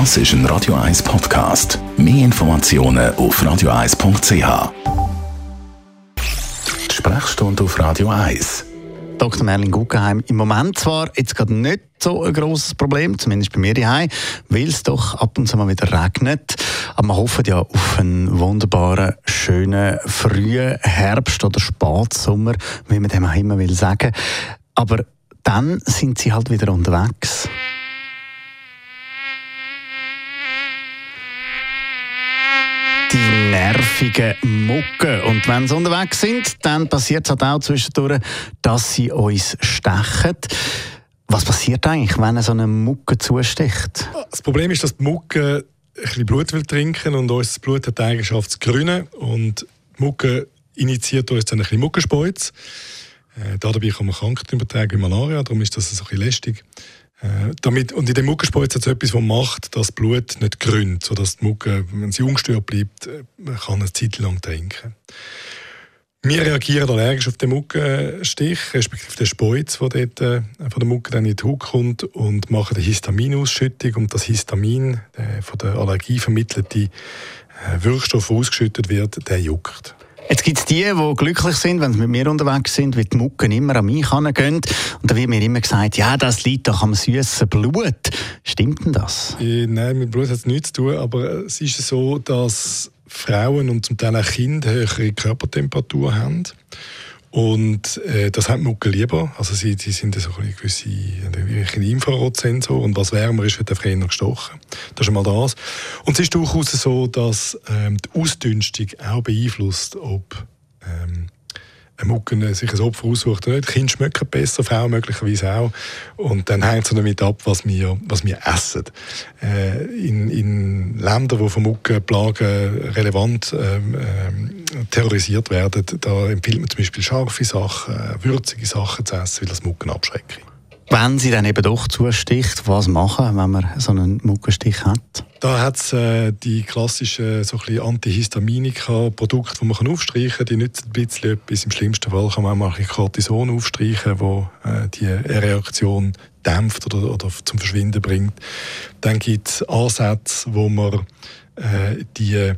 Das ist ein Radio 1 Podcast. Mehr Informationen auf radio1.ch. Die Sprechstunde auf Radio 1. Dr. Merlin Guggenheim, im Moment zwar jetzt gerade nicht so ein grosses Problem, zumindest bei mir daheim, weil es doch ab und zu mal wieder regnet. Aber wir hoffen ja auf einen wunderbaren, schönen, frühen Herbst oder Spätsommer, wie man dem auch immer will sagen. Aber dann sind sie halt wieder unterwegs. die nervigen Mucken. Und wenn sie unterwegs sind, dann passiert es halt auch zwischendurch, dass sie uns stechen. Was passiert eigentlich, wenn so eine Mucke zusticht? Das Problem ist, dass die Mucke ein bisschen Blut will trinken und unser Blut hat die Eigenschaft zu grünen und die Mucke initiiert uns dann ein bisschen. Äh, dabei kann man Krankheiten übertragen wie Malaria, darum ist das ein bisschen lästig. Äh, damit, und in der Muckenspeuz hat es etwas, das macht, dass das Blut nicht grünnt, sodass die Mucke, wenn sie ungestört bleibt, äh, kann eine Zeit lang trinken. Wir reagieren allergisch auf den Muckenstich, respektive den Speuz, der dort äh, von der Mucke dann in die Haut kommt und machen eine Histaminausschüttung und das Histamin, der von der Allergie vermittelte Wirkstoff, ausgeschüttet wird, der juckt. Jetzt gibt es die, die glücklich sind, wenn sie mit mir unterwegs sind, weil die Mucken immer an mich gehen. Und da wird mir immer gesagt, ja, das liegt doch am süßen Blut. Stimmt denn das? Äh, nein, mit Blut hat es nichts zu tun, aber es ist so, dass Frauen und zum Teil auch Kinder höhere Körpertemperatur haben. Und äh, das haben Mucke lieber. Also sie, sie sind so ein gewisse ein Infrarotsensor und was wärmer ist, wird einfach eher gestochen. Das ist einmal das. Und es ist durchaus so, dass ähm, die Ausdünstung auch beeinflusst, ob ähm, eine Mucke sich ein Opfer aussucht oder nicht. Kinder schmecken besser, Frauen möglicherweise auch. Und dann hängt es damit ab, was wir, was wir essen. Äh, in, in Ländern, wo von Muckenplagen relevant ähm, äh, terrorisiert werden, da empfiehlt man zum Beispiel scharfe Sachen, äh, würzige Sachen zu essen, weil das Mucken abschreckt. Wenn sie dann eben doch zusticht, was machen, wenn man so einen Muckenstich hat? Da hat es äh, die klassischen so Antihistaminika-Produkte, die man aufstreichen kann. Die nützen ein bisschen etwas. Im schlimmsten Fall kann man auch ein Cortison aufstreichen, wo äh, die Reaktion dämpft oder, oder zum Verschwinden bringt. Dann gibt es Ansätze, wo man äh, die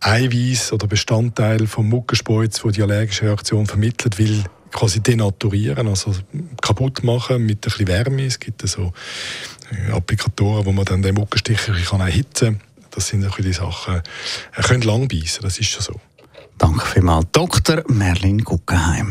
Eiweiß oder Bestandteile vom Muckenspeuz, wo die allergische Reaktion vermittelt, will quasi denaturieren, also kaputt machen mit ein bisschen Wärme. Es gibt so äh, Applikatoren, wo man dann den Muckenstich kann erhitzen kann. Das sind die Sachen. Er könnte lang beißen, das ist schon so. Danke vielmals, Dr. Merlin Guggenheim.